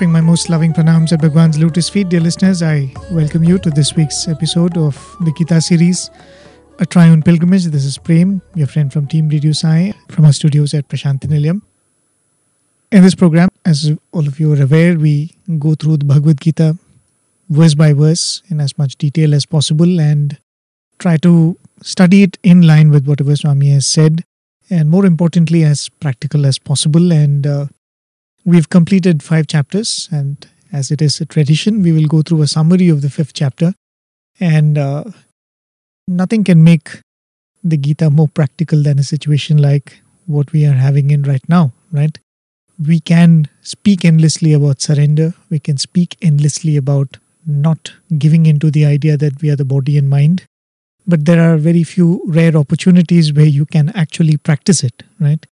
Offering my most loving pranams at Bhagwan's lotus feet, dear listeners, I welcome you to this week's episode of the Gita series, A Triune Pilgrimage. This is Prem, your friend from Team Radio Sai, from our studios at Prasanthi Nilayam. In this program, as all of you are aware, we go through the Bhagavad Gita verse by verse in as much detail as possible and try to study it in line with whatever Swami has said, and more importantly, as practical as possible. And uh, we've completed five chapters, and as it is a tradition, we will go through a summary of the fifth chapter. And uh, nothing can make the Gita more practical than a situation like what we are having in right now, right? We can speak endlessly about surrender. We can speak endlessly about not giving into the idea that we are the body and mind but there are very few rare opportunities where you can actually practice it, right?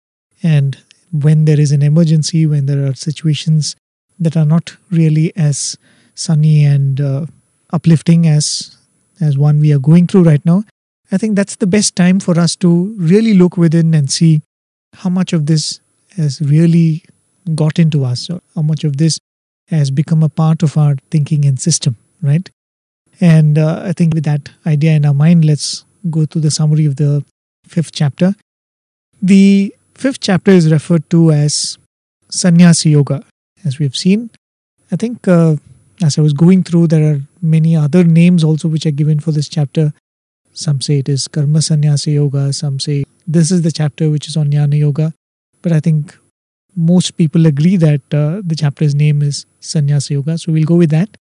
And when there is an emergency, when there are situations that are not really as sunny and uh, uplifting as as one we are going through right now, I think that's the best time for us to really look within and see how much of this has really got into us, or how much of this has become a part of our thinking and system, right? And uh, I think with that idea in our mind, let's go to the summary of the fifth chapter. The fifth chapter is referred to as Sannyasi Yoga, as we have seen. I think uh, as I was going through, there are many other names also which are given for this chapter. Some say it is Karma Sannyasi Yoga, some say this is the chapter which is on Jnana Yoga. But I think most people agree that uh, the chapter's name is Sannyasi Yoga, so we'll go with that.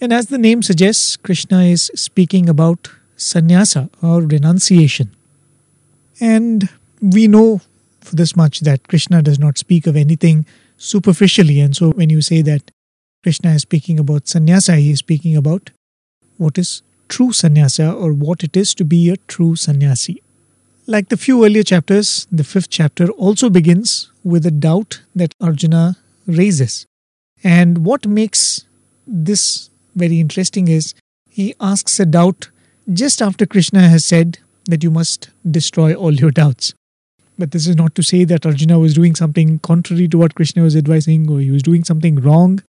And as the name suggests, Krishna is speaking about sannyasa or renunciation. And we know this much that Krishna does not speak of anything superficially. And so when you say that Krishna is speaking about sannyasa, he is speaking about what is true sannyasa or what it is to be a true sannyasi. Like the few earlier chapters, the fifth chapter also begins with a doubt that Arjuna raises. And what makes this very interesting is he asks a doubt just after Krishna has said that you must destroy all your doubts. But this is not to say that Arjuna was doing something contrary to what Krishna was advising or he was doing something wrong.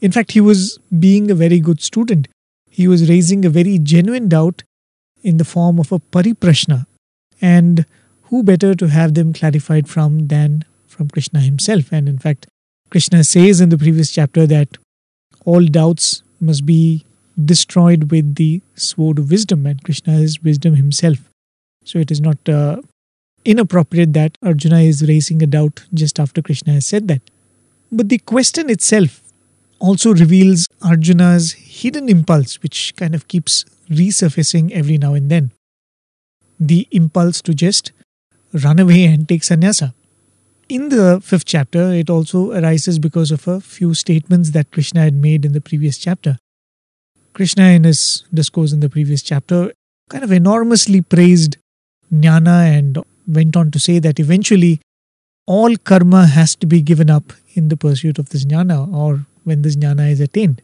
In fact, he was being a very good student. He was raising a very genuine doubt in the form of a pariprashna. And who better to have them clarified from than from Krishna himself? And in fact, Krishna says in the previous chapter that all doubts must be destroyed with the sword of wisdom, and Krishna is wisdom himself. So it is not uh, inappropriate that Arjuna is raising a doubt just after Krishna has said that. But the question itself also reveals Arjuna's hidden impulse, which kind of keeps resurfacing every now and then. The impulse to just run away and take sannyasa. In the fifth chapter, it also arises because of a few statements that Krishna had made in the previous chapter. Krishna, in his discourse in the previous chapter, kind of enormously praised jnana and went on to say that eventually all karma has to be given up in the pursuit of this jnana or when this jnana is attained.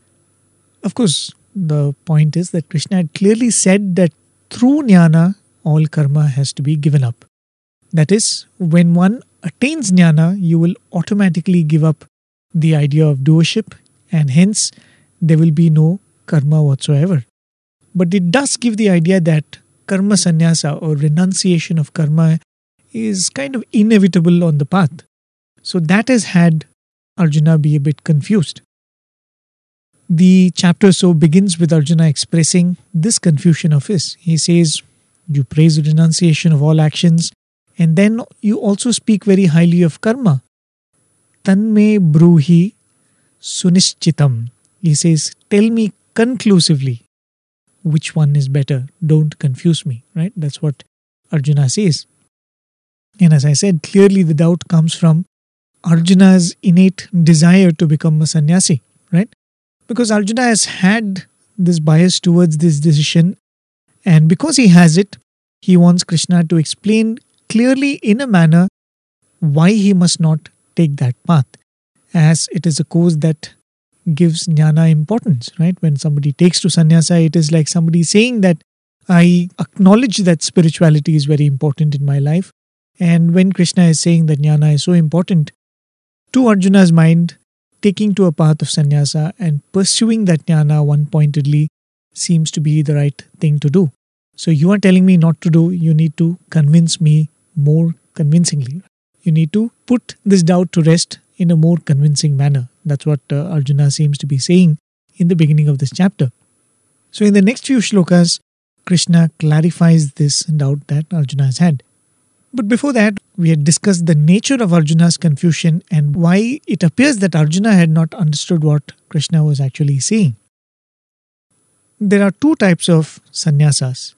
Of course, the point is that Krishna had clearly said that through jnana, all karma has to be given up. That is, when one attains jnana, you will automatically give up the idea of doership, and hence there will be no karma whatsoever. But it does give the idea that karma sannyasa or renunciation of karma is kind of inevitable on the path. So that has had Arjuna be a bit confused. The chapter so begins with Arjuna expressing this confusion of his. He says, You praise the renunciation of all actions and then you also speak very highly of karma. Tanme bruhi sunishchitam. He says, Tell me conclusively which one is better. Don't confuse me, right? That's what Arjuna says. And as I said, clearly the doubt comes from Arjuna's innate desire to become a sannyasi, right? Because Arjuna has had this bias towards this decision, and because he has it, he wants Krishna to explain clearly in a manner why he must not take that path, as it is a course that gives jnana importance, right? When somebody takes to sannyasa, it is like somebody saying that I acknowledge that spirituality is very important in my life. And when Krishna is saying that jnana is so important, to Arjuna's mind, taking to a path of sannyasa and pursuing that jnana one pointedly seems to be the right thing to do. So you are telling me not to do, you need to convince me more convincingly. You need to put this doubt to rest in a more convincing manner. That's what uh, Arjuna seems to be saying in the beginning of this chapter. So, in the next few shlokas, Krishna clarifies this doubt that Arjuna has had. But before that, we had discussed the nature of Arjuna's confusion and why it appears that Arjuna had not understood what Krishna was actually saying. There are two types of sannyasas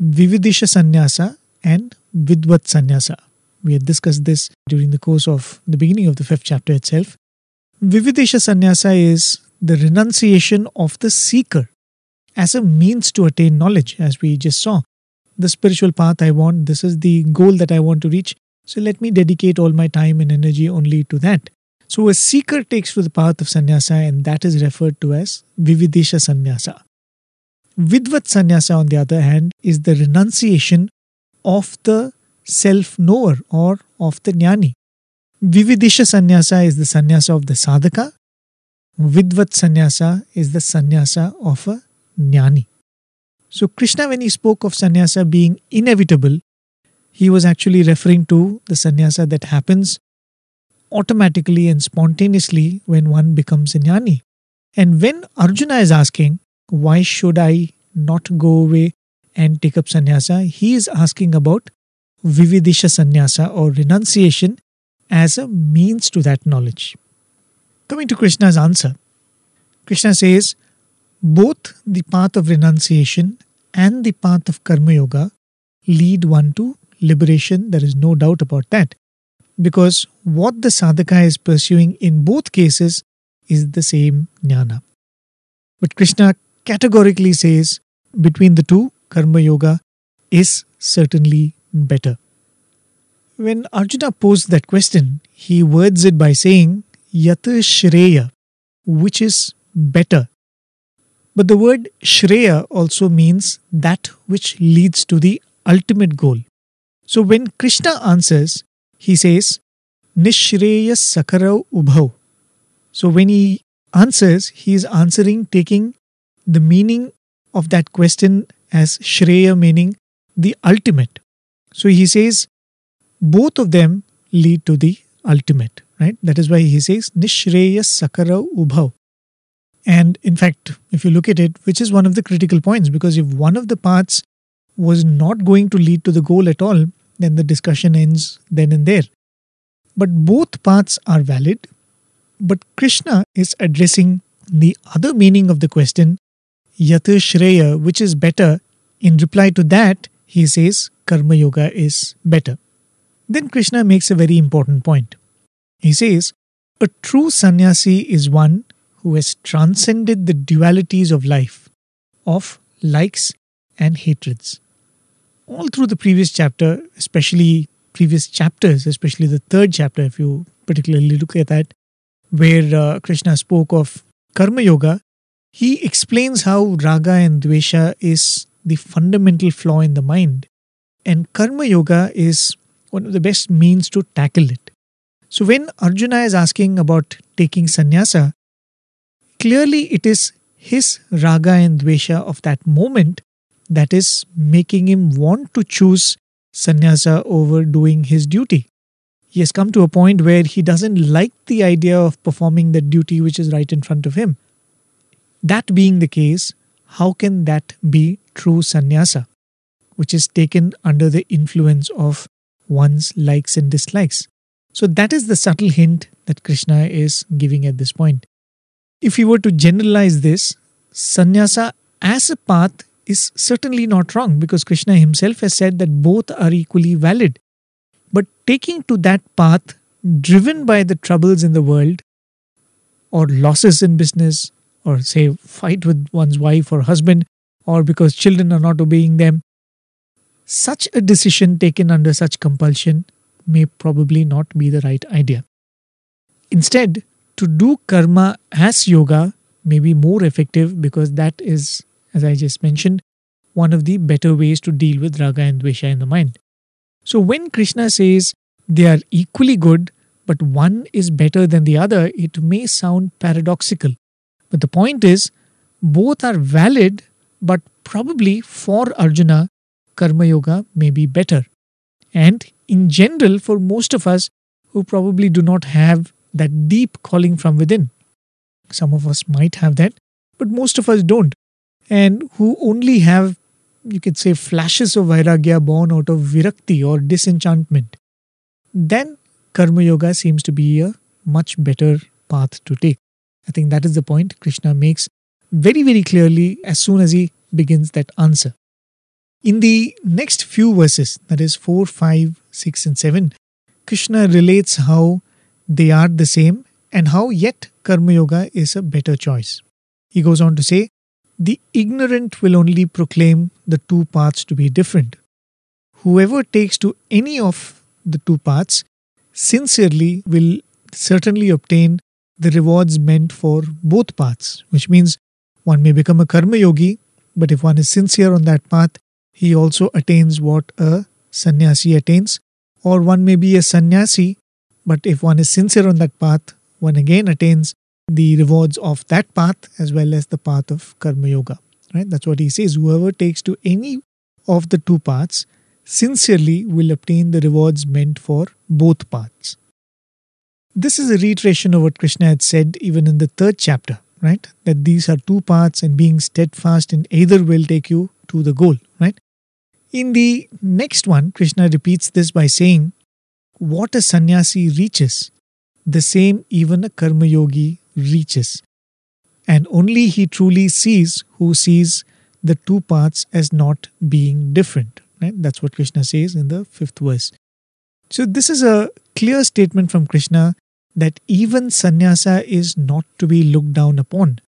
Vividisha sannyasa and Vidvat sannyasa. We had discussed this during the course of the beginning of the fifth chapter itself. Vividisha sannyasa is the renunciation of the seeker as a means to attain knowledge, as we just saw. The spiritual path I want, this is the goal that I want to reach. So let me dedicate all my time and energy only to that. So a seeker takes to the path of sannyasa, and that is referred to as Vividisha sannyasa. Vidvat sannyasa, on the other hand, is the renunciation of the self knower or of the jnani. Vividisha sannyasa is the sannyasa of the sadhaka. Vidvat sannyasa is the sannyasa of a jnani. So, Krishna, when he spoke of sannyasa being inevitable, he was actually referring to the sannyasa that happens automatically and spontaneously when one becomes a jnani. And when Arjuna is asking, why should I not go away and take up sannyasa? He is asking about vividisha sannyasa or renunciation as a means to that knowledge. Coming to Krishna's answer, Krishna says, both the path of renunciation and the path of karma yoga lead one to liberation. There is no doubt about that. Because what the sadhaka is pursuing in both cases is the same jnana. But Krishna categorically says between the two, karma yoga is certainly better. When Arjuna posed that question, he words it by saying, Yata Shreya, which is better. But the word Shreya also means that which leads to the ultimate goal. So when Krishna answers, he says, Nishreya Sakarau Ubhau. So when he answers, he is answering taking the meaning of that question as Shreya meaning the ultimate. So he says both of them lead to the ultimate, right? That is why he says Nishreya Sakara Ubhav. And in fact, if you look at it, which is one of the critical points, because if one of the paths was not going to lead to the goal at all, then the discussion ends then and there. But both paths are valid. But Krishna is addressing the other meaning of the question Yata Shreya, which is better, in reply to that, he says Karma Yoga is better. Then Krishna makes a very important point. He says, A true sannyasi is one who has transcended the dualities of life, of likes and hatreds. All through the previous chapter, especially previous chapters, especially the third chapter, if you particularly look at that, where uh, Krishna spoke of Karma Yoga, he explains how raga and dvesha is the fundamental flaw in the mind, and karma yoga is one of the best means to tackle it. So, when Arjuna is asking about taking sannyasa, clearly it is his raga and dvesha of that moment that is making him want to choose sannyasa over doing his duty. He has come to a point where he doesn't like the idea of performing the duty which is right in front of him. That being the case, how can that be true sannyasa, which is taken under the influence of one's likes and dislikes? So, that is the subtle hint that Krishna is giving at this point. If you were to generalize this, sannyasa as a path is certainly not wrong because Krishna himself has said that both are equally valid. But taking to that path, driven by the troubles in the world, or losses in business, or say fight with one's wife or husband or because children are not obeying them. Such a decision taken under such compulsion may probably not be the right idea. Instead, to do karma as yoga may be more effective because that is, as I just mentioned, one of the better ways to deal with raga and dvesha in the mind. So when Krishna says they are equally good, but one is better than the other, it may sound paradoxical. But the point is, both are valid, but probably for Arjuna, Karma Yoga may be better. And in general, for most of us who probably do not have that deep calling from within, some of us might have that, but most of us don't, and who only have, you could say, flashes of Vairagya born out of Virakti or disenchantment, then Karma Yoga seems to be a much better path to take. I think that is the point Krishna makes very, very clearly as soon as he begins that answer. In the next few verses, that is 4, 5, 6, and 7, Krishna relates how they are the same and how yet Karma Yoga is a better choice. He goes on to say, The ignorant will only proclaim the two paths to be different. Whoever takes to any of the two paths sincerely will certainly obtain the rewards meant for both paths, which means one may become a karma yogi, but if one is sincere on that path, he also attains what a sannyasi attains, or one may be a sannyasi, but if one is sincere on that path, one again attains the rewards of that path as well as the path of karma yoga. Right? That's what he says. Whoever takes to any of the two paths sincerely will obtain the rewards meant for both paths. This is a reiteration of what Krishna had said even in the third chapter, right? That these are two paths and being steadfast in either will take you to the goal, right? In the next one, Krishna repeats this by saying, What a sannyasi reaches, the same even a karma yogi reaches. And only he truly sees who sees the two paths as not being different. Right? That's what Krishna says in the fifth verse. So, this is a clear statement from Krishna that even sannyasa is not to be looked down upon.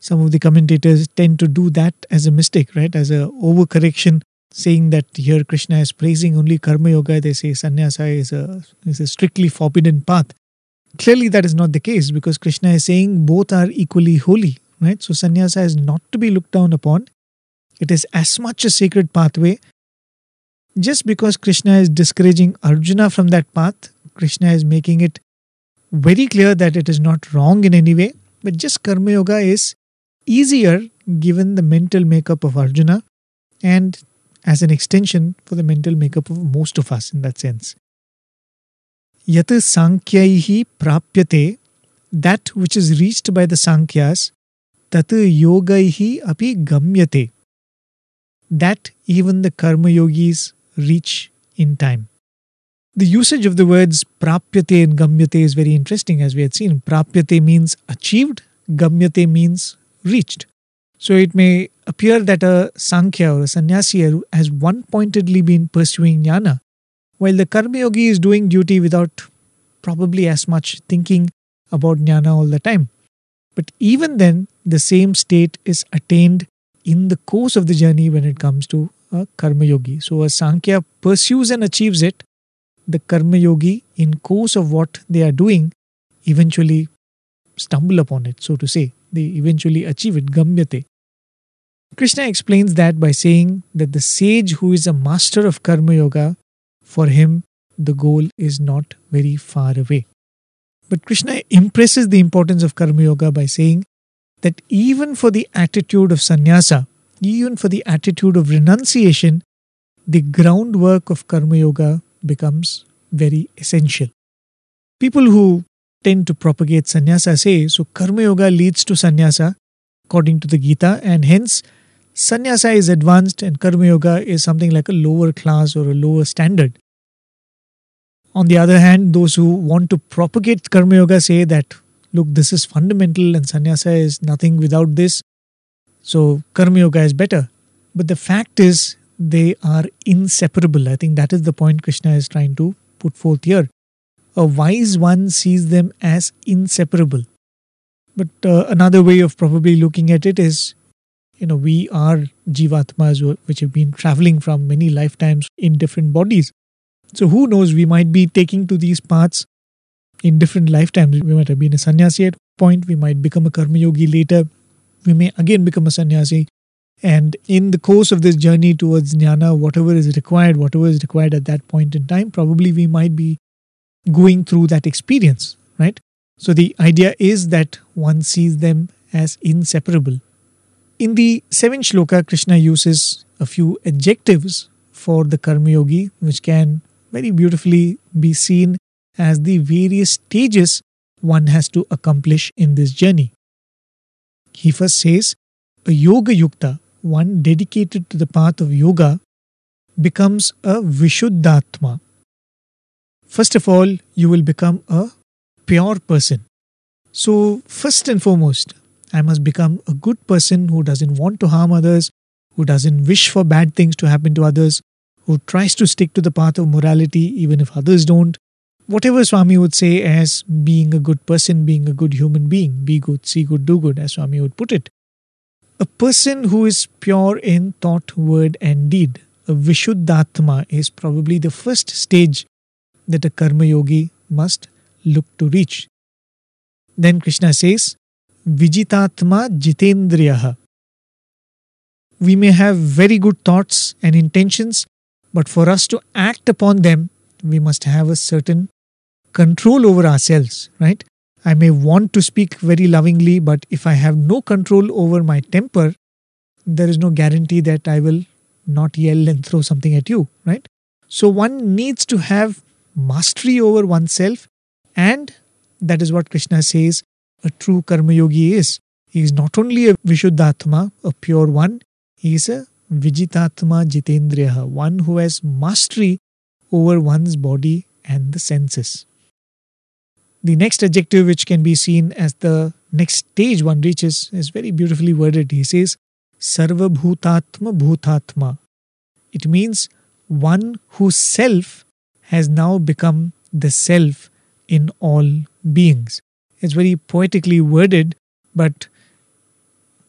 Some of the commentators tend to do that as a mistake, right? As a overcorrection, saying that here Krishna is praising only karma yoga. They say sannyasa is a is a strictly forbidden path. Clearly, that is not the case because Krishna is saying both are equally holy, right? So sannyasa is not to be looked down upon. It is as much a sacred pathway. Just because Krishna is discouraging Arjuna from that path, Krishna is making it very clear that it is not wrong in any way, but just Karma Yoga is easier given the mental makeup of Arjuna and as an extension for the mental makeup of most of us in that sense. Yat Sankhyahi prapyate, that which is reached by the Sankhyas, tat yogaihi api gamyate, that even the Karma Yogis reach in time. The usage of the words prapyate and gamyate is very interesting as we had seen. Prapyate means achieved, gamyate means reached. So it may appear that a Sankhya or a sannyasi has one pointedly been pursuing jnana, while the karma yogi is doing duty without probably as much thinking about jnana all the time. But even then, the same state is attained in the course of the journey when it comes to a karma yogi. So a Sankhya pursues and achieves it, the karma yogi in course of what they are doing eventually stumble upon it so to say they eventually achieve it gamyate krishna explains that by saying that the sage who is a master of karma yoga for him the goal is not very far away but krishna impresses the importance of karma yoga by saying that even for the attitude of sannyasa even for the attitude of renunciation the groundwork of karma yoga becomes very essential. People who tend to propagate sannyasa say so karma yoga leads to sannyasa according to the Gita and hence sannyasa is advanced and karma yoga is something like a lower class or a lower standard. On the other hand, those who want to propagate karma yoga say that look, this is fundamental and sannyasa is nothing without this, so karma yoga is better. But the fact is, they are inseparable. I think that is the point Krishna is trying to put forth here. A wise one sees them as inseparable. But uh, another way of probably looking at it is, you know, we are jivatmas which have been traveling from many lifetimes in different bodies. So who knows, we might be taking to these paths in different lifetimes. We might have been a sannyasi at point, we might become a karma yogi later, we may again become a sannyasi. And in the course of this journey towards jnana, whatever is required, whatever is required at that point in time, probably we might be going through that experience, right? So the idea is that one sees them as inseparable. In the seventh shloka, Krishna uses a few adjectives for the Karma Yogi, which can very beautifully be seen as the various stages one has to accomplish in this journey. He first says, a Yoga Yukta, one dedicated to the path of yoga, becomes a Vishuddhatma. First of all, you will become a pure person. So, first and foremost, I must become a good person who doesn't want to harm others, who doesn't wish for bad things to happen to others, who tries to stick to the path of morality even if others don't. Whatever Swami would say as being a good person, being a good human being, be good, see good, do good, as Swami would put it. A person who is pure in thought, word, and deed, a Vishuddhatma, is probably the first stage that a Karma Yogi must look to reach. Then Krishna says, Vijitatma Jitendriyaha. We may have very good thoughts and intentions, but for us to act upon them, we must have a certain control over ourselves, right? I may want to speak very lovingly, but if I have no control over my temper, there is no guarantee that I will not yell and throw something at you, right? So one needs to have mastery over oneself, and that is what Krishna says a true Karma Yogi is. He is not only a Vishuddhatma, a pure one, he is a Vijitatma Jitendriya, one who has mastery over one's body and the senses. The next adjective, which can be seen as the next stage one reaches, is very beautifully worded. He says, Sarva Bhutatma Bhutatma. It means one whose self has now become the self in all beings. It's very poetically worded, but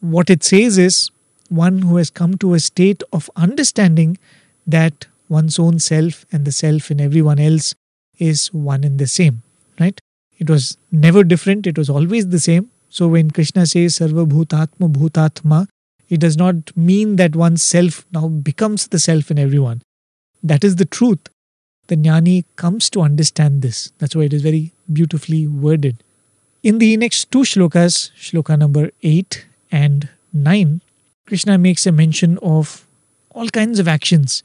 what it says is one who has come to a state of understanding that one's own self and the self in everyone else is one and the same, right? It was never different, it was always the same. So when Krishna says Sarva Bhutatma Bhutatma, it does not mean that one's self now becomes the self in everyone. That is the truth. The jnani comes to understand this. That's why it is very beautifully worded. In the next two shlokas, shloka number 8 and 9, Krishna makes a mention of all kinds of actions,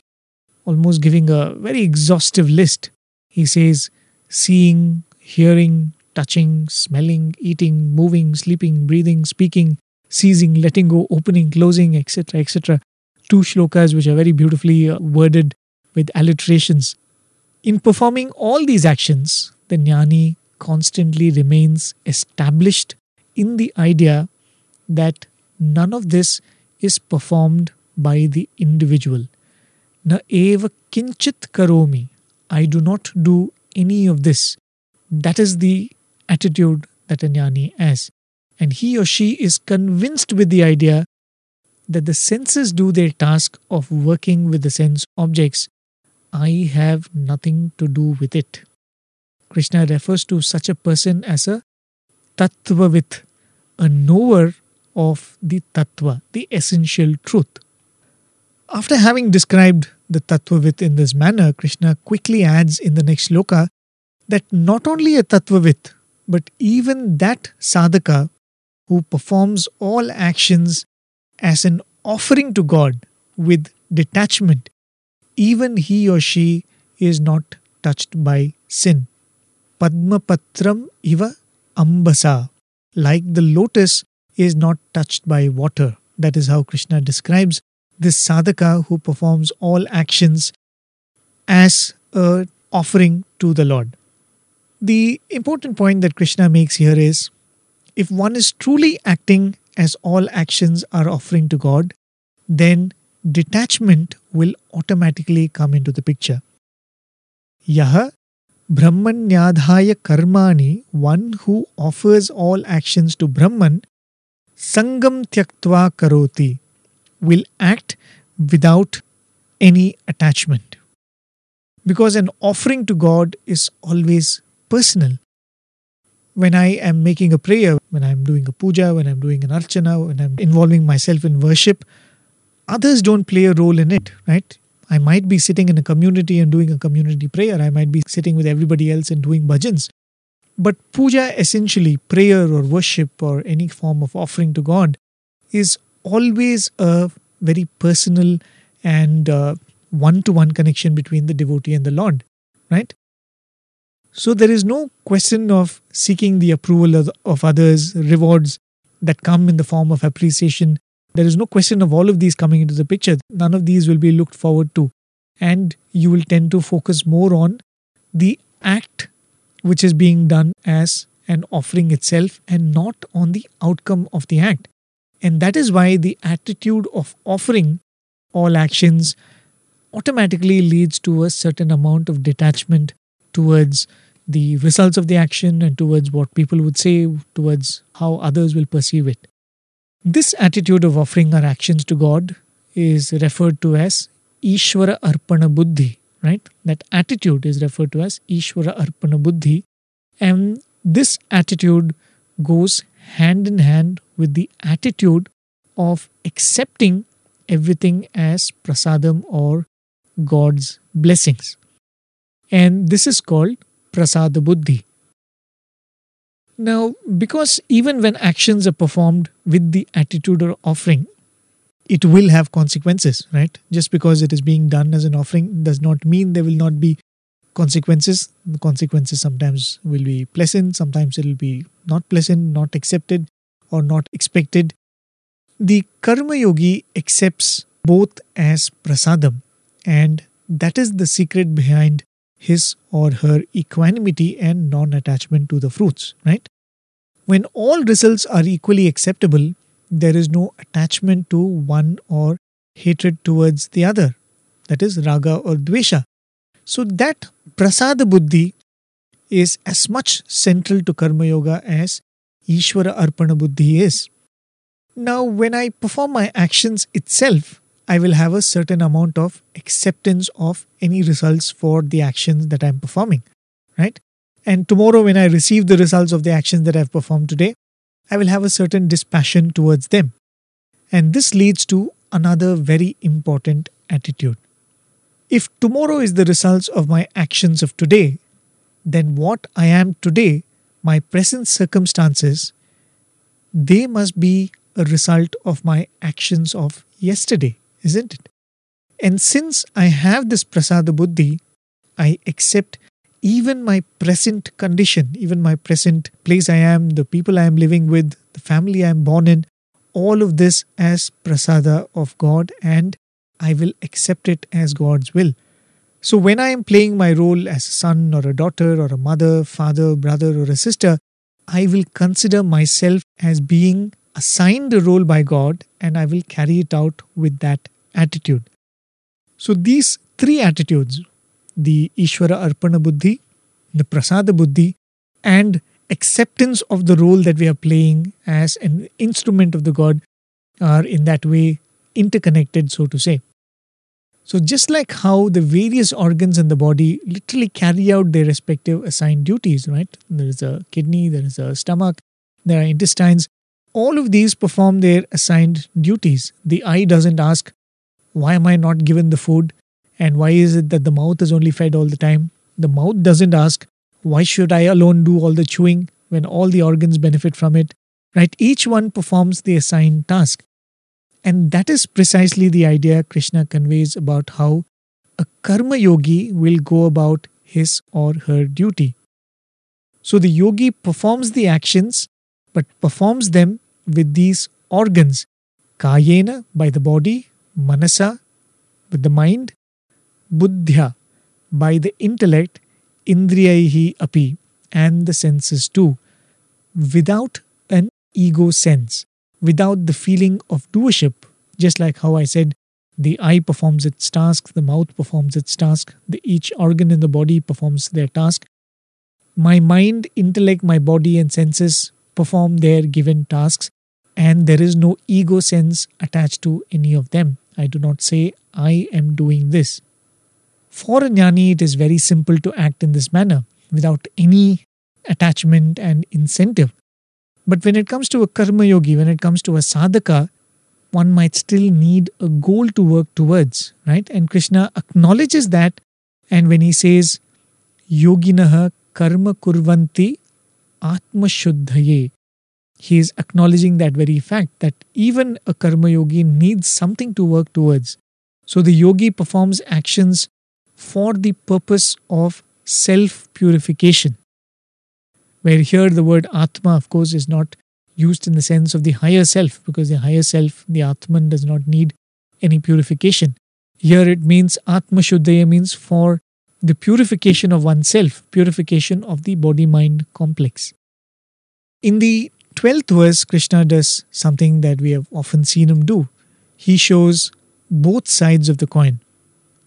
almost giving a very exhaustive list. He says, seeing, hearing, touching, smelling, eating, moving, sleeping, breathing, speaking, seizing, letting go, opening, closing, etc., etc. Two shlokas which are very beautifully uh, worded with alliterations. In performing all these actions, the jnani constantly remains established in the idea that none of this is performed by the individual. Na eva kinchit karomi. I do not do any of this. That is the attitude that a jnani has. And he or she is convinced with the idea that the senses do their task of working with the sense objects. I have nothing to do with it. Krishna refers to such a person as a tattvavit, a knower of the tattva, the essential truth. After having described the tattvavit in this manner, Krishna quickly adds in the next sloka that not only a tattvavit, but even that sadhaka who performs all actions as an offering to God with detachment, even he or she is not touched by sin. Padmapatram iva ambasa, like the lotus is not touched by water. That is how Krishna describes this sadhaka who performs all actions as a offering to the Lord. The important point that Krishna makes here is if one is truly acting as all actions are offering to God, then detachment will automatically come into the picture. Yaha Brahmanyadhaya Karmani, one who offers all actions to Brahman, Sangam Tyaktva Karoti will act without any attachment. Because an offering to God is always personal. When I am making a prayer, when I'm doing a puja, when I'm doing an archana, when I'm involving myself in worship, others don't play a role in it, right? I might be sitting in a community and doing a community prayer. I might be sitting with everybody else and doing bhajans. But puja, essentially, prayer or worship or any form of offering to God, is always a very personal and one to one connection between the devotee and the Lord, right? So there is no question of seeking the approval of, of others, rewards that come in the form of appreciation. There is no question of all of these coming into the picture. None of these will be looked forward to. And you will tend to focus more on the act which is being done as an offering itself and not on the outcome of the act. And that is why the attitude of offering all actions automatically leads to a certain amount of detachment towards the results of the action and towards what people would say, towards how others will perceive it. This attitude of offering our actions to God is referred to as Ishvara Arpana Buddhi, right? That attitude is referred to as Ishvara Arpana Buddhi. And this attitude goes hand in hand with the attitude of accepting everything as prasadam or God's blessings. And this is called prasada buddhi. Now, because even when actions are performed with the attitude or offering, it will have consequences, right? Just because it is being done as an offering does not mean there will not be consequences. The consequences sometimes will be pleasant, sometimes it will be not pleasant, not accepted, or not expected. The Karma Yogi accepts both as prasadam, and that is the secret behind his or her equanimity and non attachment to the fruits, right? When all results are equally acceptable, there is no attachment to one or hatred towards the other. That is raga or dvesha. So that prasada buddhi is as much central to karma yoga as Ishvara arpana buddhi is. Now, when I perform my actions itself, I will have a certain amount of acceptance of any results for the actions that I'm performing, right? And tomorrow, when I receive the results of the actions that I've performed today, I will have a certain dispassion towards them. And this leads to another very important attitude. If tomorrow is the results of my actions of today, then what I am today, my present circumstances, they must be a result of my actions of yesterday isn't it? And since I have this prasada buddhi, I accept even my present condition, even my present place I am, the people I am living with, the family I am born in, all of this as prasada of God and I will accept it as God's will. So when I am playing my role as a son or a daughter or a mother, father, brother, or a sister, I will consider myself as being assigned a role by God and I will carry it out with that attitude. So these three attitudes, the Ishvara Arpana Buddhi, the Prasada Buddhi, and acceptance of the role that we are playing as an instrument of the God are in that way interconnected, so to say. So, just like how the various organs in the body literally carry out their respective assigned duties, right? There is a kidney, there is a stomach, there are intestines. All of these perform their assigned duties. The eye doesn't ask, why am I not given the food? And why is it that the mouth is only fed all the time? The mouth doesn't ask, why should I alone do all the chewing when all the organs benefit from it? Right? Each one performs the assigned task. And that is precisely the idea Krishna conveys about how a karma yogi will go about his or her duty. So the yogi performs the actions, but performs them with these organs kayena by the body, manasa with the mind, buddhya by the intellect, indriyaihi api and the senses too, without an ego sense, without the feeling of doership, just like how I said the eye performs its task, the mouth performs its task, the, each organ in the body performs their task. My mind, intellect, my body, and senses perform their given tasks, and there is no ego sense attached to any of them. I do not say, I am doing this. For a jnani, it is very simple to act in this manner without any attachment and incentive. But when it comes to a karma yogi, when it comes to a sadhaka, one might still need a goal to work towards, right? And Krishna acknowledges that. And when he says, Yoginaha karma kurvanti atma shuddhaye, he is acknowledging that very fact that even a karma yogi needs something to work towards. So the yogi performs actions for the purpose of self purification. Where here the word Atma, of course, is not used in the sense of the higher self, because the higher self, the Atman, does not need any purification. Here it means Atma Shuddhaya means for the purification of oneself, purification of the body mind complex. In the 12th verse, Krishna does something that we have often seen him do. He shows both sides of the coin.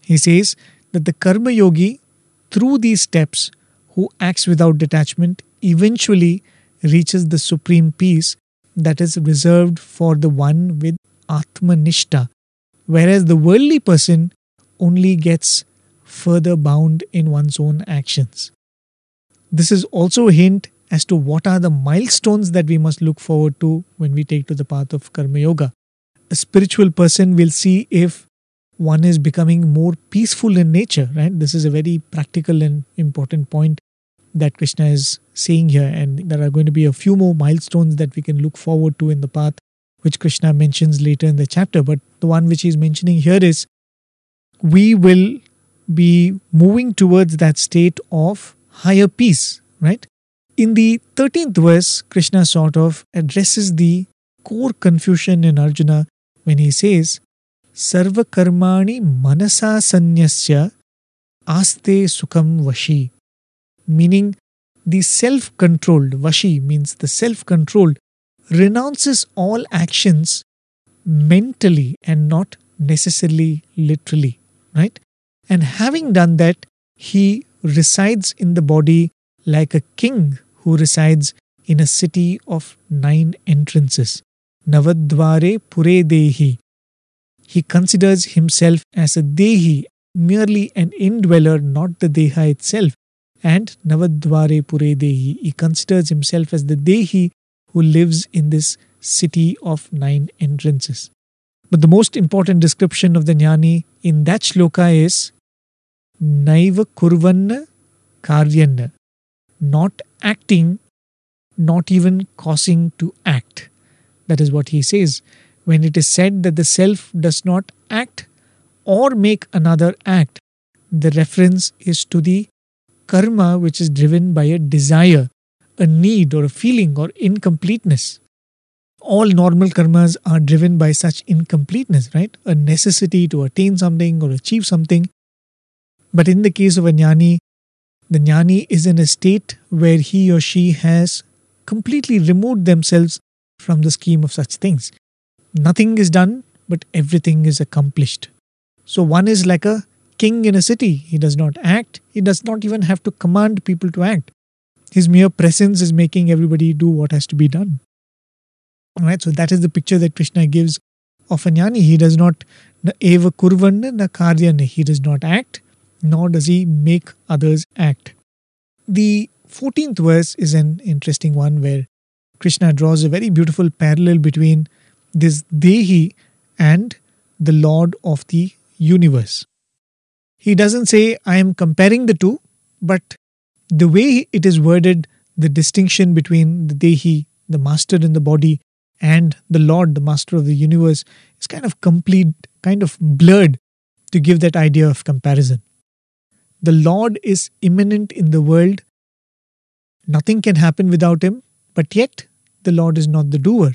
He says that the Karma Yogi, through these steps, who acts without detachment, eventually reaches the supreme peace that is reserved for the one with Atmanishta, whereas the worldly person only gets further bound in one's own actions. This is also a hint as to what are the milestones that we must look forward to when we take to the path of Karma Yoga. A spiritual person will see if one is becoming more peaceful in nature, right? This is a very practical and important point that Krishna is saying here. And there are going to be a few more milestones that we can look forward to in the path, which Krishna mentions later in the chapter. But the one which he's mentioning here is we will be moving towards that state of higher peace, right? In the 13th verse, Krishna sort of addresses the core confusion in Arjuna when he says, Karmani manasa sanyasya aste sukham vashi meaning the self controlled, Vashi means the self controlled, renounces all actions mentally and not necessarily literally, right? And having done that, he resides in the body like a king who resides in a city of nine entrances. Navadvare Pure Dehi. He considers himself as a Dehi, merely an indweller, not the Deha itself and Navadvare Pure Dehi. He considers himself as the Dehi who lives in this city of nine entrances. But the most important description of the Jnani in that shloka is Naiva Kurvanna Karyanna, not acting, not even causing to act. That is what he says. When it is said that the self does not act or make another act, the reference is to the karma which is driven by a desire, a need, or a feeling, or incompleteness. All normal karmas are driven by such incompleteness, right? A necessity to attain something or achieve something. But in the case of a jnani, the jnani is in a state where he or she has completely removed themselves from the scheme of such things. Nothing is done, but everything is accomplished. So one is like a king in a city. He does not act, he does not even have to command people to act. His mere presence is making everybody do what has to be done. Alright, so that is the picture that Krishna gives of a jnani. He does not eva kurvan na karyan. He does not act, nor does he make others act. The 14th verse is an interesting one where Krishna draws a very beautiful parallel between this Dehi and the Lord of the universe. He doesn't say, I am comparing the two, but the way it is worded, the distinction between the Dehi, the master in the body, and the Lord, the master of the universe, is kind of complete, kind of blurred to give that idea of comparison. The Lord is immanent in the world. Nothing can happen without him, but yet the Lord is not the doer,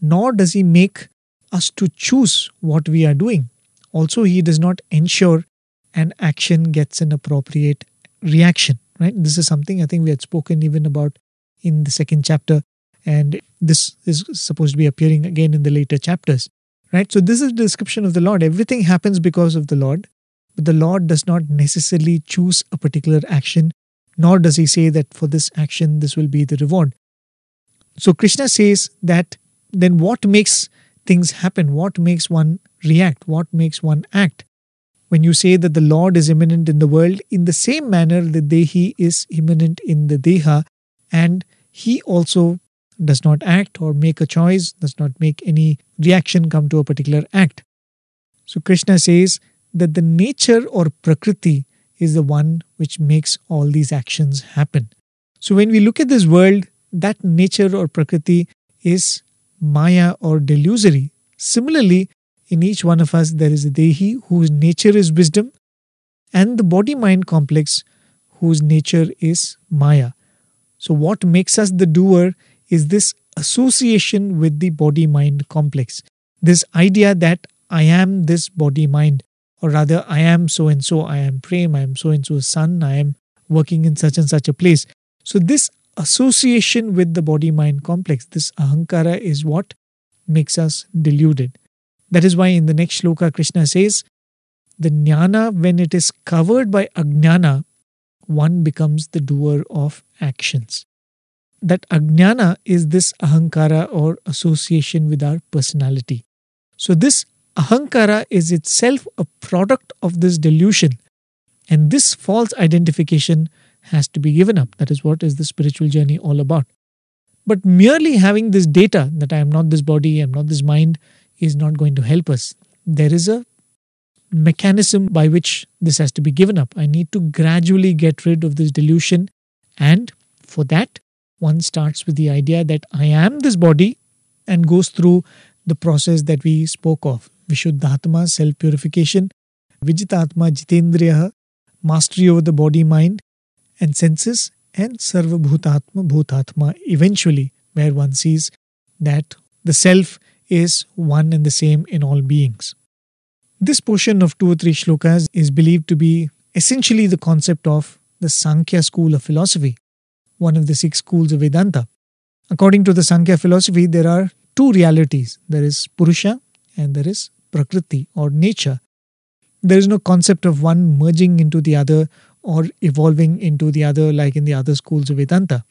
nor does he make us to choose what we are doing. Also, he does not ensure an action gets an appropriate reaction right? This is something i think we had spoken even about in the second chapter and this is supposed to be appearing again in the later chapters right? So this is the description of the lord. Everything happens because of the lord but the lord does not necessarily choose a particular action nor does he say that for this action this will be the reward. So krishna says that then what makes things happen what makes one react what makes one act when you say that the Lord is immanent in the world, in the same manner the Dehi is immanent in the Deha, and he also does not act or make a choice, does not make any reaction come to a particular act. So Krishna says that the nature or prakriti is the one which makes all these actions happen. So when we look at this world, that nature or prakriti is maya or delusory. Similarly, in each one of us, there is a Dehi whose nature is wisdom, and the body mind complex whose nature is Maya. So, what makes us the doer is this association with the body mind complex. This idea that I am this body mind, or rather, I am so and so, I am Prem, I am so and so son, I am working in such and such a place. So, this association with the body mind complex, this ahankara, is what makes us deluded. That is why in the next shloka, Krishna says, the jnana, when it is covered by ajnana, one becomes the doer of actions. That ajnana is this ahankara or association with our personality. So, this ahankara is itself a product of this delusion. And this false identification has to be given up. That is what is the spiritual journey all about. But merely having this data that I am not this body, I am not this mind, is not going to help us. There is a mechanism by which this has to be given up. I need to gradually get rid of this delusion. And for that, one starts with the idea that I am this body and goes through the process that we spoke of Vishuddhatma, self purification, Vijitatma, Jitendriya, mastery over the body, mind, and senses, and Sarva Bhutatma, Bhutatma, eventually, where one sees that the self is one and the same in all beings. This portion of two or three shlokas is believed to be essentially the concept of the Sankhya school of philosophy, one of the six schools of Vedanta. According to the Sankhya philosophy, there are two realities there is Purusha and there is Prakriti or nature. There is no concept of one merging into the other or evolving into the other like in the other schools of Vedanta.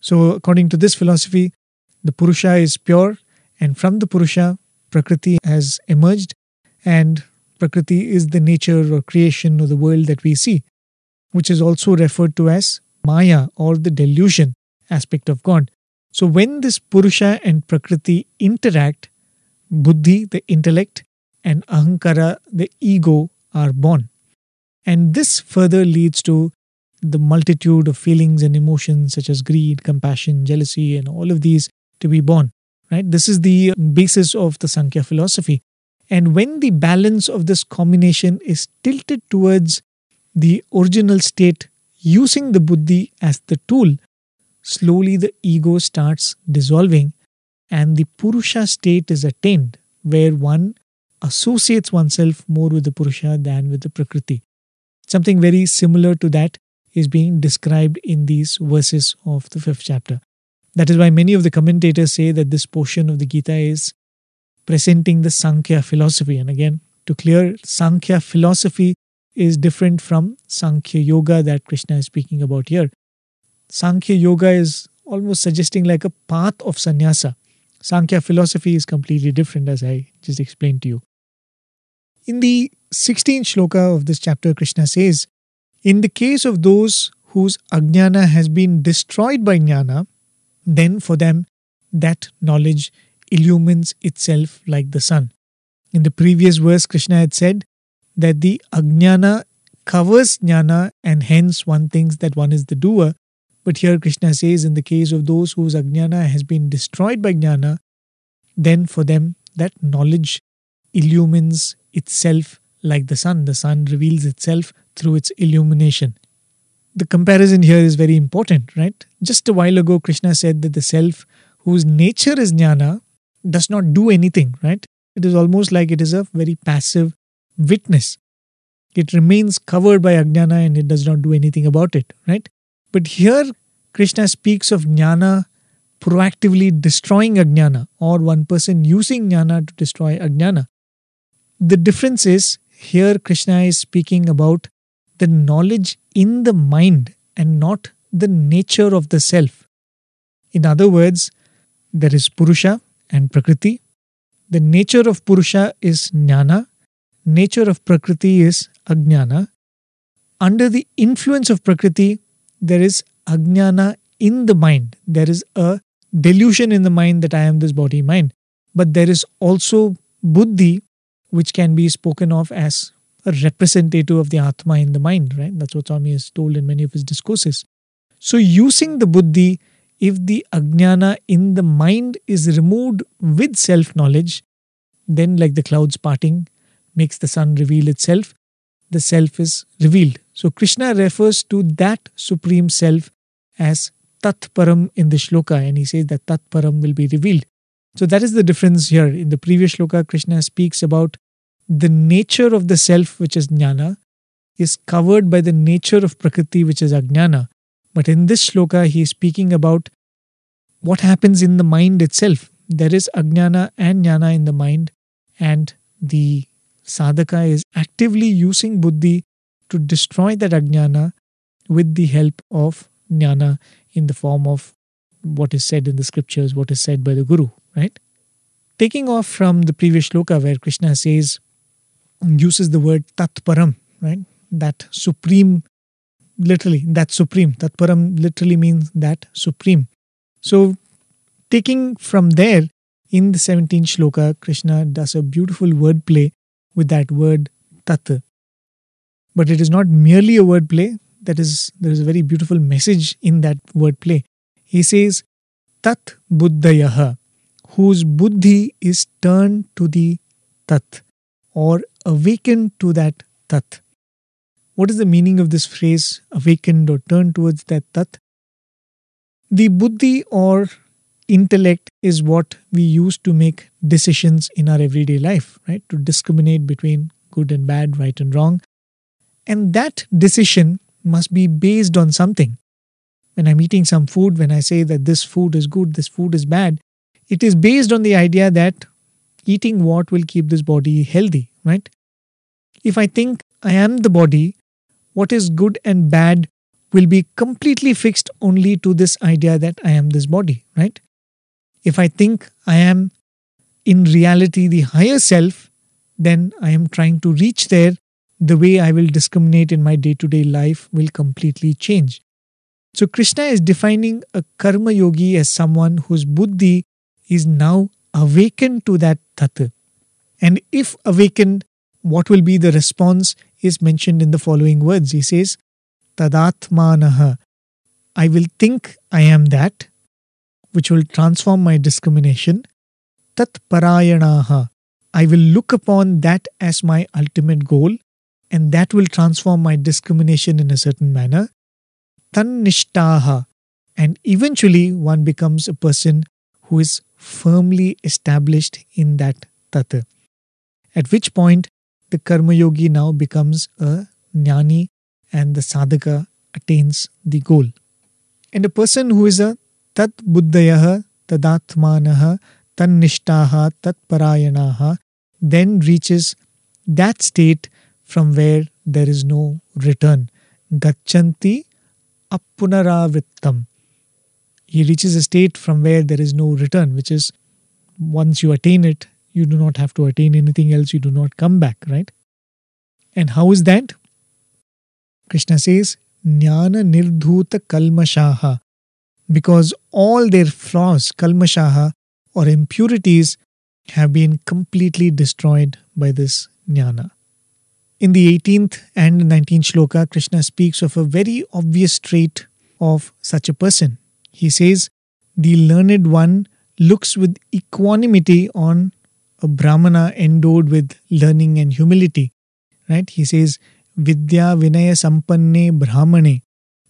So, according to this philosophy, the Purusha is pure, and from the Purusha, Prakriti has emerged, and Prakriti is the nature or creation of the world that we see, which is also referred to as Maya or the delusion aspect of God. So when this Purusha and Prakriti interact, Buddhi, the intellect, and Ahankara, the ego, are born. And this further leads to the multitude of feelings and emotions such as greed, compassion, jealousy, and all of these to be born. Right? This is the basis of the Sankhya philosophy. And when the balance of this combination is tilted towards the original state using the buddhi as the tool, slowly the ego starts dissolving and the purusha state is attained where one associates oneself more with the purusha than with the prakriti. Something very similar to that is being described in these verses of the fifth chapter. That is why many of the commentators say that this portion of the Gita is presenting the Sankhya philosophy. And again, to clear, Sankhya philosophy is different from Sankhya Yoga that Krishna is speaking about here. Sankhya Yoga is almost suggesting like a path of sannyasa. Sankhya philosophy is completely different, as I just explained to you. In the 16th shloka of this chapter, Krishna says, In the case of those whose ajnana has been destroyed by jnana, then for them that knowledge illumines itself like the sun. In the previous verse, Krishna had said that the ajnana covers jnana and hence one thinks that one is the doer. But here Krishna says, in the case of those whose ajnana has been destroyed by jnana, then for them that knowledge illumines itself like the sun. The sun reveals itself through its illumination. The comparison here is very important, right? Just a while ago, Krishna said that the self, whose nature is jnana, does not do anything, right? It is almost like it is a very passive witness. It remains covered by ajnana and it does not do anything about it, right? But here, Krishna speaks of jnana proactively destroying ajnana or one person using jnana to destroy ajnana. The difference is here, Krishna is speaking about the knowledge in the mind and not the nature of the self. In other words, there is Purusha, and Prakriti. The nature of Purusha is Jnana, nature of Prakriti is Ajnana. Under the influence of Prakriti, there is Ajnana in the mind. There is a delusion in the mind that I am this body mind. But there is also buddhi, which can be spoken of as a representative of the Atma in the mind, right? That's what Swami has told in many of his discourses. So, using the buddhi, if the ajnana in the mind is removed with self knowledge, then, like the clouds parting makes the sun reveal itself, the self is revealed. So, Krishna refers to that supreme self as Tat Param in the shloka, and he says that Tat Param will be revealed. So, that is the difference here. In the previous shloka, Krishna speaks about the nature of the self, which is jnana, is covered by the nature of prakriti, which is ajnana. But in this shloka, he is speaking about what happens in the mind itself. There is ajnana and jnana in the mind, and the sadhaka is actively using buddhi to destroy that ajnana with the help of jnana in the form of what is said in the scriptures, what is said by the Guru, right? Taking off from the previous shloka where Krishna says, uses the word tatparam, right? That supreme, literally, that supreme. Tatparam literally means that supreme. So, taking from there, in the 17th shloka, Krishna does a beautiful wordplay with that word tat. But it is not merely a wordplay. That is, there is a very beautiful message in that wordplay. He says, Tat Buddhayaha, whose buddhi is turned to the Tat or awakened to that Tat. What is the meaning of this phrase, awakened or turned towards that Tat? The buddhi or intellect is what we use to make decisions in our everyday life, right? To discriminate between good and bad, right and wrong. And that decision must be based on something. When I'm eating some food, when I say that this food is good, this food is bad, it is based on the idea that eating what will keep this body healthy, right? If I think I am the body, what is good and bad will be completely fixed only to this idea that I am this body, right? If I think I am in reality the higher self, then I am trying to reach there. The way I will discriminate in my day to day life will completely change. So, Krishna is defining a karma yogi as someone whose buddhi is now awakened to that tattva. And if awakened, what will be the response is mentioned in the following words. He says, Tadatmanaha. I will think I am that, which will transform my discrimination. Tat parayanaha. I will look upon that as my ultimate goal, and that will transform my discrimination in a certain manner. Tannishtaha. And eventually, one becomes a person who is firmly established in that tattva. At which point, the Karma Yogi now becomes a jnani and the sadhaka attains the goal. And a person who is a tat buddhayaha tadatmanaha tannishtaha tatparayanaha then reaches that state from where there is no return. Gachanti apunaravrittam. He reaches a state from where there is no return, which is once you attain it, you do not have to attain anything else, you do not come back, right? And how is that? Krishna says, Jnana nirdhuta kalmashaha. Because all their flaws, kalmashaha, or impurities, have been completely destroyed by this jnana. In the 18th and 19th shloka, Krishna speaks of a very obvious trait of such a person. He says, The learned one looks with equanimity on a Brahmana endowed with learning and humility. Right? He says, Vidya Vinaya Sampanne Brahmane.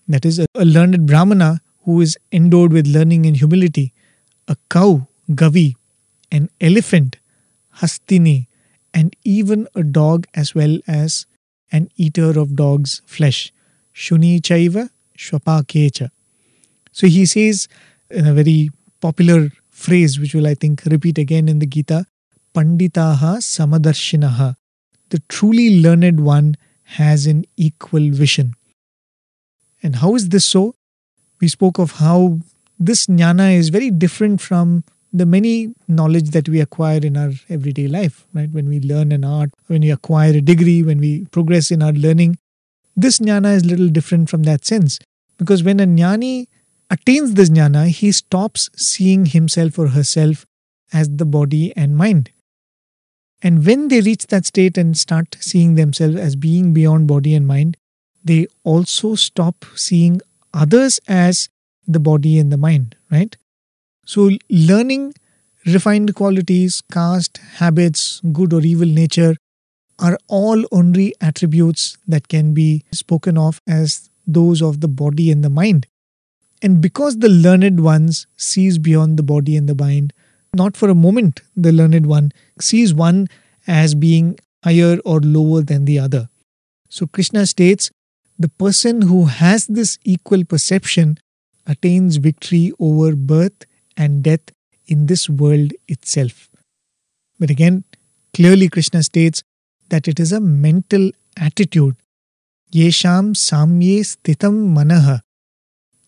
That is, a, a learned Brahmana who is endowed with learning and humility. A cow, Gavi, an elephant, Hastini, and even a dog as well as an eater of dog's flesh. Shuni chaiva shvapakecha. So he says in a very popular phrase, which will I think repeat again in the Gita, Panditaha Samadarshinaha. The truly learned one has an equal vision. And how is this so? We spoke of how this jnana is very different from the many knowledge that we acquire in our everyday life, right? When we learn an art, when we acquire a degree, when we progress in our learning, this jnana is little different from that sense. Because when a jnani attains this jnana, he stops seeing himself or herself as the body and mind. And when they reach that state and start seeing themselves as being beyond body and mind, they also stop seeing others as the body and the mind, right? So, learning refined qualities, caste, habits, good or evil nature are all only attributes that can be spoken of as those of the body and the mind. And because the learned ones sees beyond the body and the mind, not for a moment the learned one sees one as being higher or lower than the other. So Krishna states the person who has this equal perception attains victory over birth and death in this world itself. But again, clearly Krishna states that it is a mental attitude. Yesham samye sthitam manaha.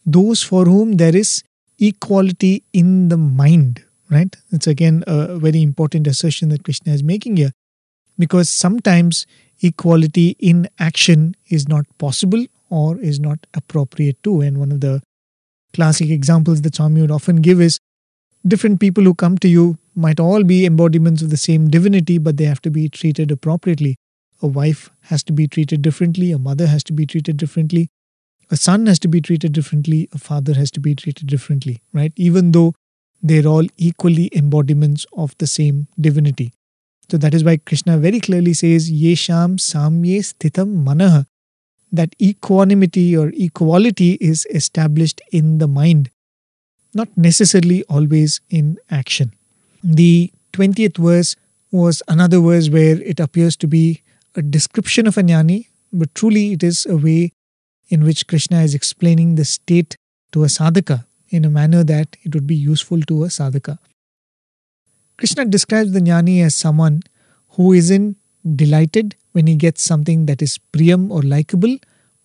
Those for whom there is equality in the mind, right? It's again a very important assertion that Krishna is making here. Because sometimes equality in action is not possible or is not appropriate too. And one of the classic examples that Swami would often give is different people who come to you might all be embodiments of the same divinity, but they have to be treated appropriately. A wife has to be treated differently, a mother has to be treated differently, a son has to be treated differently, a father has to be treated differently, right? Even though they're all equally embodiments of the same divinity. So that is why Krishna very clearly says, Yesham samye sthitam manaha, that equanimity or equality is established in the mind, not necessarily always in action. The 20th verse was another verse where it appears to be a description of a jnani, but truly it is a way in which Krishna is explaining the state to a sadhaka in a manner that it would be useful to a sadhaka. Krishna describes the jnani as someone who isn't delighted when he gets something that is priyam or likable,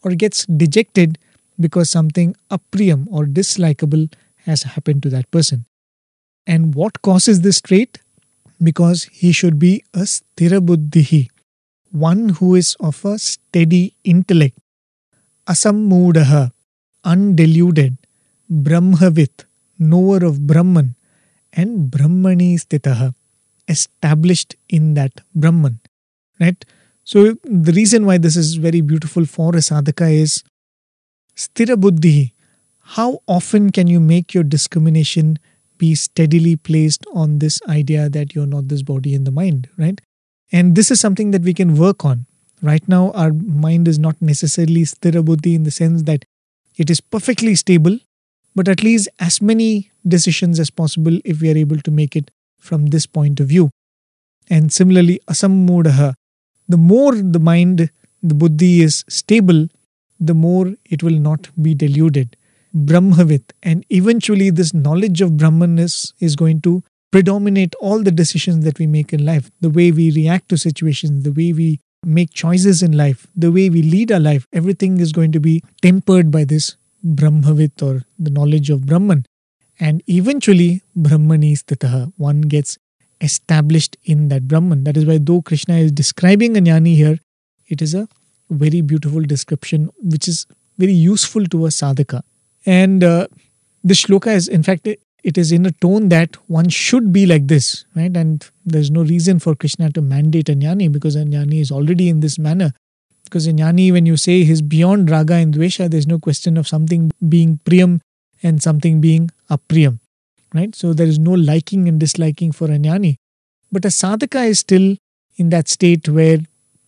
or gets dejected because something apriyam or dislikable has happened to that person. And what causes this trait? Because he should be a sthirabuddhihi, one who is of a steady intellect, asammudaha, undeluded, brahmavit, knower of Brahman, and brahmani stitaha, established in that Brahman. Right? So the reason why this is very beautiful for a sadhaka is sthira buddhi. How often can you make your discrimination be steadily placed on this idea that you're not this body and the mind, right? And this is something that we can work on. Right now, our mind is not necessarily sthira buddhi in the sense that it is perfectly stable, but at least as many decisions as possible if we are able to make it from this point of view. And similarly, asammudaha, the more the mind, the buddhi is stable, the more it will not be deluded. Brahmavit, and eventually this knowledge of Brahmanness is going to predominate all the decisions that we make in life, the way we react to situations, the way we make choices in life, the way we lead our life, everything is going to be tempered by this Brahmavit or the knowledge of Brahman. And eventually, Brahmani stitaha, one gets established in that Brahman. That is why, though Krishna is describing a jnani here, it is a very beautiful description which is very useful to a sadhaka. And uh, the shloka is, in fact, it, it is in a tone that one should be like this, right? And there's no reason for Krishna to mandate a jnani because a jnani is already in this manner. Because in jnani, when you say he's beyond raga and dvesha, there's no question of something being priyam and something being apriyam, right? So there is no liking and disliking for a jnani. But a sadhaka is still in that state where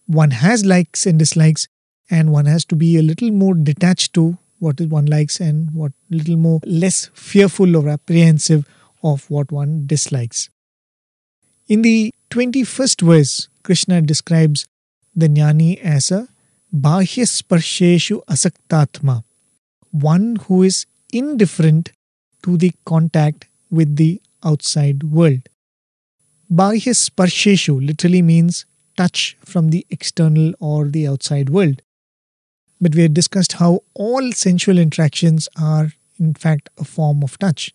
one has likes and dislikes, and one has to be a little more detached to what one likes and what little more less fearful or apprehensive of what one dislikes. In the 21st verse, Krishna describes the jnani as a bahya sparsheshu asaktatma, one who is indifferent to the contact with the outside world. Bahya sparsheshu literally means touch from the external or the outside world. But we had discussed how all sensual interactions are, in fact, a form of touch.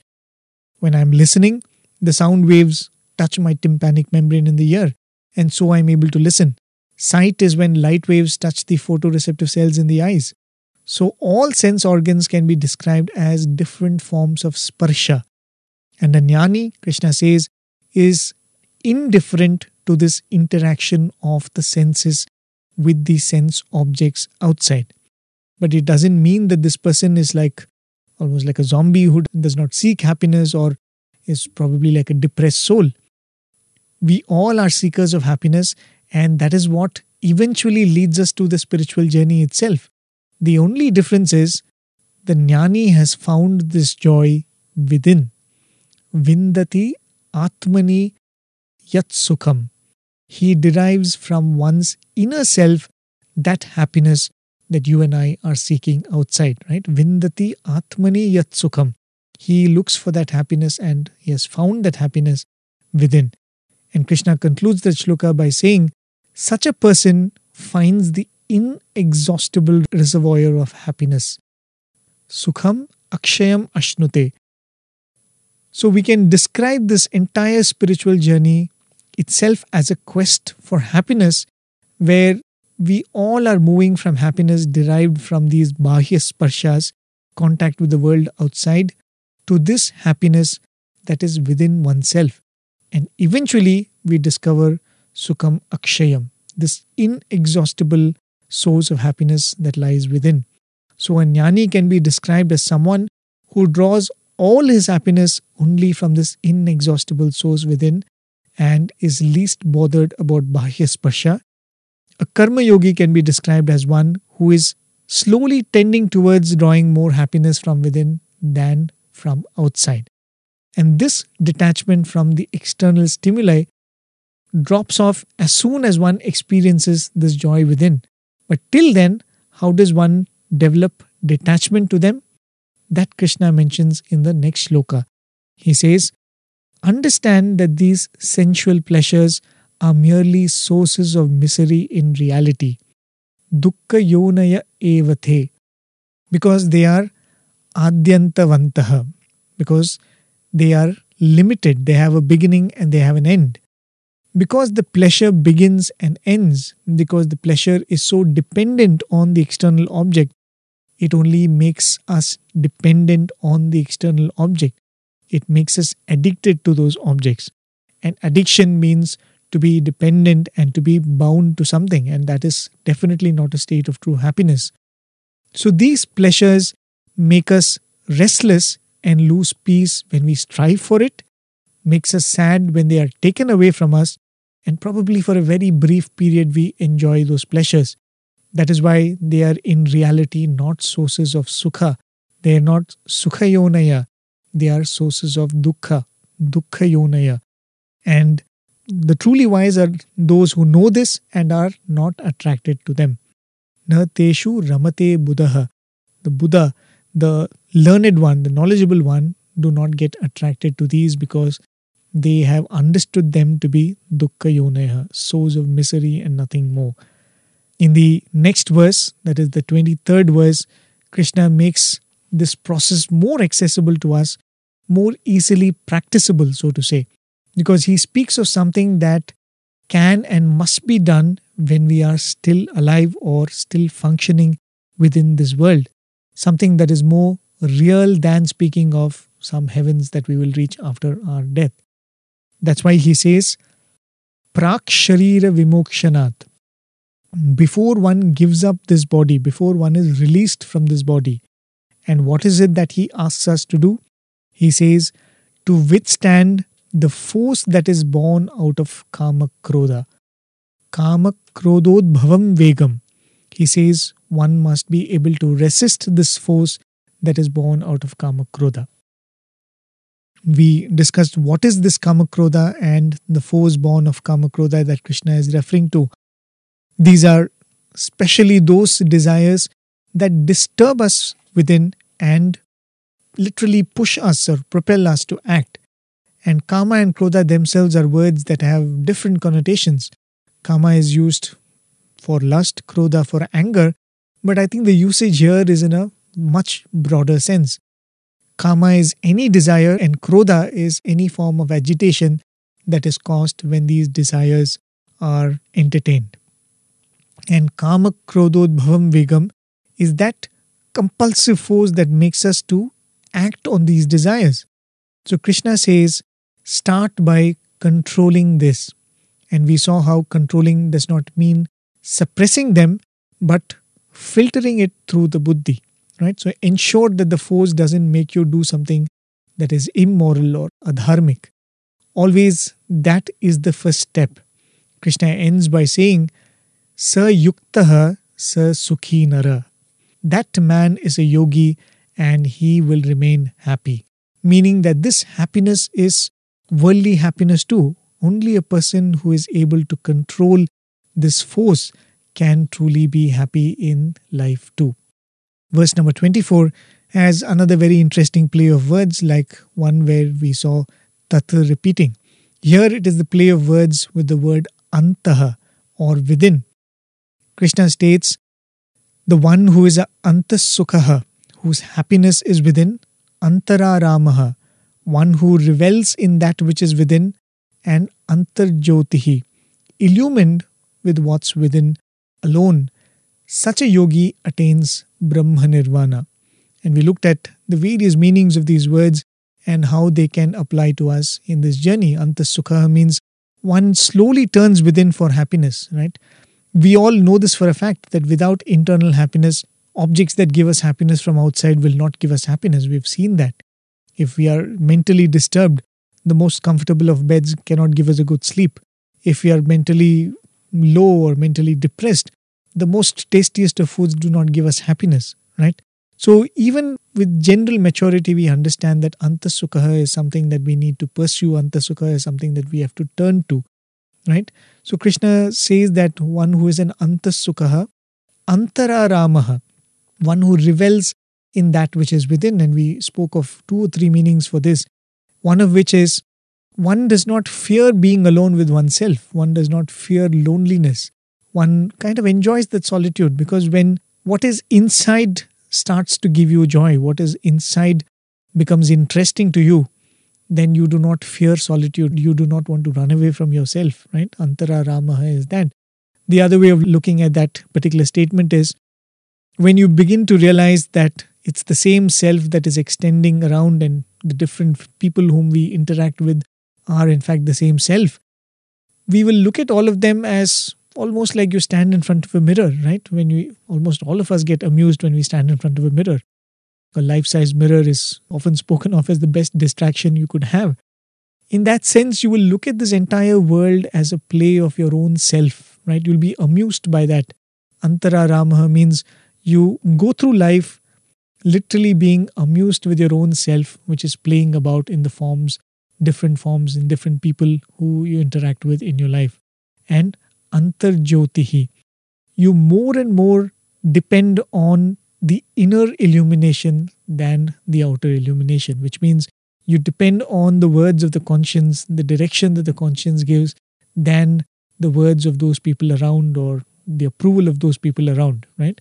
When I'm listening, the sound waves touch my tympanic membrane in the ear, and so I'm able to listen. Sight is when light waves touch the photoreceptive cells in the eyes. So all sense organs can be described as different forms of sparsha. And a jnani, Krishna says, is indifferent to this interaction of the senses with the sense objects outside. But it doesn't mean that this person is like almost like a zombie who does not seek happiness or is probably like a depressed soul. We all are seekers of happiness, and that is what eventually leads us to the spiritual journey itself. The only difference is the jnani has found this joy within. Vindati Atmani Yat Sukham. He derives from one's inner self that happiness that you and I are seeking outside, right? Vindati Atmani Yat Sukham. He looks for that happiness and he has found that happiness within. And Krishna concludes the shloka by saying, such a person finds the inexhaustible reservoir of happiness. Sukham Akshayam Ashnute. So we can describe this entire spiritual journey itself as a quest for happiness where we all are moving from happiness derived from these bahya sparshas, contact with the world outside, to this happiness that is within oneself. And eventually we discover Sukham Akshayam, this inexhaustible source of happiness that lies within. So, a jnani can be described as someone who draws all his happiness only from this inexhaustible source within and is least bothered about Bahya Sparsha. A Karma Yogi can be described as one who is slowly tending towards drawing more happiness from within than from outside. And this detachment from the external stimuli drops off as soon as one experiences this joy within. But till then, how does one develop detachment to them? That Krishna mentions in the next shloka. He says, Understand that these sensual pleasures are merely sources of misery in reality. Dukkha yonaya evate. Because they are adyantavantaha. Because they are limited. They have a beginning and they have an end because the pleasure begins and ends, because the pleasure is so dependent on the external object, it only makes us dependent on the external object. It makes us addicted to those objects. And addiction means to be dependent and to be bound to something, and that is definitely not a state of true happiness. So these pleasures make us restless and lose peace when we strive for it, makes us sad when they are taken away from us, and probably for a very brief period we enjoy those pleasures. That is why they are in reality not sources of sukha. They are not sukhayonaya. They are sources of dukkha, dukkhayonaya. And the truly wise are those who know this and are not attracted to them. Na teshu ramate buddha. The Buddha, the learned one, the knowledgeable one, do not get attracted to these because they have understood them to be dukkha yonaya, source of misery and nothing more. In the next verse, that is the 23rd verse, Krishna makes this process more accessible to us, more easily practicable, so to say, because he speaks of something that can and must be done when we are still alive or still functioning within this world. Something that is more real than speaking of some heavens that we will reach after our death. That's why he says, Prak Sharira Vimokshanat. Before one gives up this body, before one is released from this body. And what is it that he asks us to do? He says, to withstand the force that is born out of Kama Krodha. Kama Krodod Bhavam Vegam. He says one must be able to resist this force that is born out of Kama Krodha we discussed what is this Kamakrodha and the force born of Kamakrodha that Krishna is referring to. These are especially those desires that disturb us within and literally push us or propel us to act. And Kama and Krodha themselves are words that have different connotations. Kama is used for lust, Krodha for anger, but I think the usage here is in a much broader sense. Kama is any desire, and Krodha is any form of agitation that is caused when these desires are entertained. And Kama Krododbhavam Vegam is that compulsive force that makes us to act on these desires. So Krishna says, start by controlling this. And we saw how controlling does not mean suppressing them, but filtering it through the buddhi. Right? So ensure that the force doesn't make you do something that is immoral or adharmic. Always that is the first step. Krishna ends by saying, Sa yuktaha sa sukhi nara. That man is a yogi and he will remain happy. Meaning that this happiness is worldly happiness too. Only a person who is able to control this force can truly be happy in life too. Verse number 24 has another very interesting play of words, like one where we saw tat repeating. Here it is the play of words with the word antaha or within. Krishna states, the one who is antasukhaha, whose happiness is within, antara antararamaha, one who revels in that which is within, and antarjyotihi, illumined with what's within alone. Such a yogi attains Brahma Nirvana. And we looked at the various meanings of these words and how they can apply to us in this journey. Antasukha means one slowly turns within for happiness, right? We all know this for a fact that without internal happiness, objects that give us happiness from outside will not give us happiness. We've seen that. If we are mentally disturbed, the most comfortable of beds cannot give us a good sleep. If we are mentally low or mentally depressed, the most tastiest of foods do not give us happiness, right? So even with general maturity, we understand that antasukha is something that we need to pursue. Antasukha is something that we have to turn to, right? So Krishna says that one who is an antasukha, antararamaha, one who revels in that which is within. And we spoke of two or three meanings for this. One of which is one does not fear being alone with oneself. One does not fear loneliness one kind of enjoys that solitude because when what is inside starts to give you joy, what is inside becomes interesting to you, then you do not fear solitude. You do not want to run away from yourself, right? Antara Ramaha is that. The other way of looking at that particular statement is when you begin to realize that it's the same self that is extending around and the different people whom we interact with are in fact the same self, we will look at all of them as almost like you stand in front of a mirror, right? When we almost all of us get amused when we stand in front of a mirror. A life size mirror is often spoken of as the best distraction you could have. In that sense, you will look at this entire world as a play of your own self, right? You'll be amused by that. Antara Ramaha means you go through life literally being amused with your own self, which is playing about in the forms, different forms, in different people who you interact with in your life. And antarjyotihi. You more and more depend on the inner illumination than the outer illumination, which means you depend on the words of the conscience, the direction that the conscience gives, than the words of those people around or the approval of those people around, right?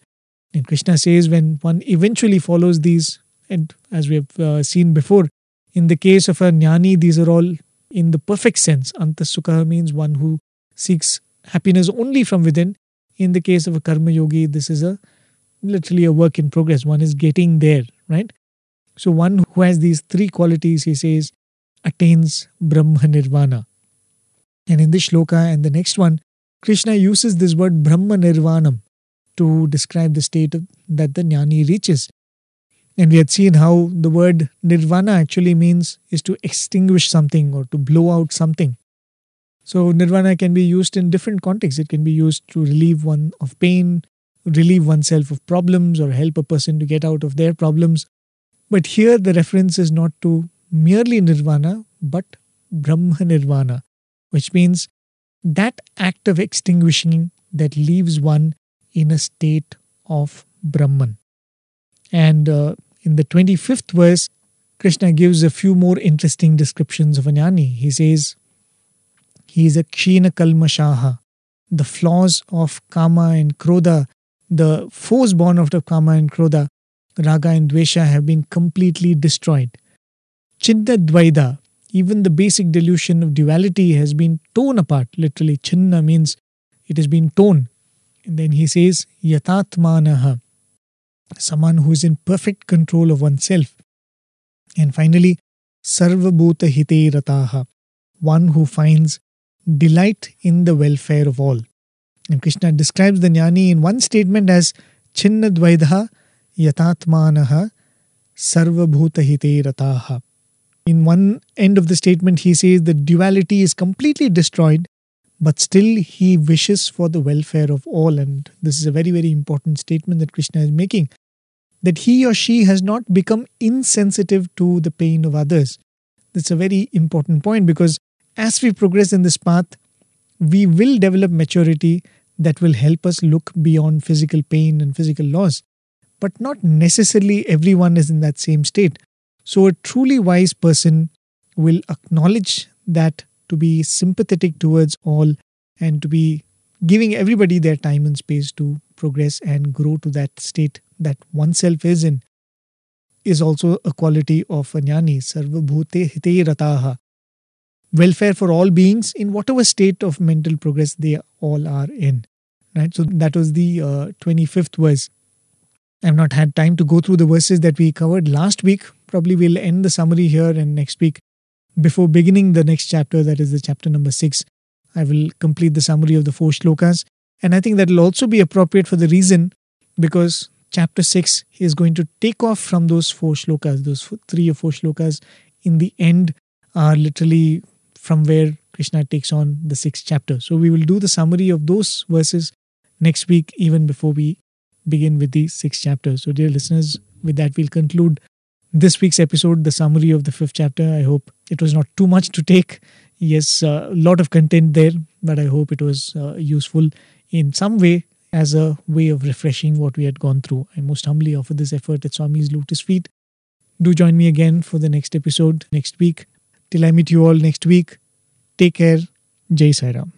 And Krishna says when one eventually follows these, and as we have uh, seen before, in the case of a jnani, these are all in the perfect sense. Antasukha means one who seeks happiness only from within. In the case of a karma yogi, this is a literally a work in progress. One is getting there, right? So one who has these three qualities, he says, attains Brahma Nirvana. And in this shloka and the next one, Krishna uses this word Brahma Nirvanam to describe the state that the jnani reaches. And we had seen how the word nirvana actually means is to extinguish something or to blow out something. So nirvana can be used in different contexts. It can be used to relieve one of pain, relieve oneself of problems, or help a person to get out of their problems. But here the reference is not to merely nirvana, but Brahma nirvana, which means that act of extinguishing that leaves one in a state of Brahman. And uh, in the 25th verse, Krishna gives a few more interesting descriptions of a jnani. He says, he is a Kshina Kalmashaha. The flaws of Kama and Krodha, the foes born out of Kama and Krodha, Raga and Dvesha have been completely destroyed. Chinna Dvaidha, even the basic delusion of duality has been torn apart. Literally, Chinna means it has been torn. And then he says, Yatatmanaha. someone who is in perfect control of oneself. And finally, Sarvabhuta Hite Rataha, one who finds delight in the welfare of all. And Krishna describes the jnani in one statement as Chinna Dvaidha Yatatmanaha Sarvabhuta Hite Rataha. In one end of the statement, he says the duality is completely destroyed, but still he wishes for the welfare of all. And this is a very, very important statement that Krishna is making that he or she has not become insensitive to the pain of others. That's a very important point because as we progress in this path, we will develop maturity that will help us look beyond physical pain and physical loss. But not necessarily everyone is in that same state. So, a truly wise person will acknowledge that to be sympathetic towards all and to be giving everybody their time and space to progress and grow to that state that oneself is in is also a quality of a jnani. Sarvabhute hite rataha. Welfare for all beings in whatever state of mental progress they all are in. Right? So that was the uh, 25th verse. I've not had time to go through the verses that we covered last week. Probably we'll end the summary here and next week. Before beginning the next chapter, that is the chapter number 6, I will complete the summary of the four shlokas. And I think that will also be appropriate for the reason because chapter 6 is going to take off from those four shlokas. Those three or four shlokas in the end are literally from where Krishna takes on the sixth chapter. So we will do the summary of those verses next week, even before we begin with the sixth chapter. So, dear listeners, with that, we'll conclude this week's episode, the summary of the fifth chapter. I hope it was not too much to take. Yes, a uh, lot of content there, but I hope it was uh, useful in some way as a way of refreshing what we had gone through. I most humbly offer this effort at Swami's Lotus Feet. Do join me again for the next episode next week. Till I meet you all next week, take care. Jai Sai Ram.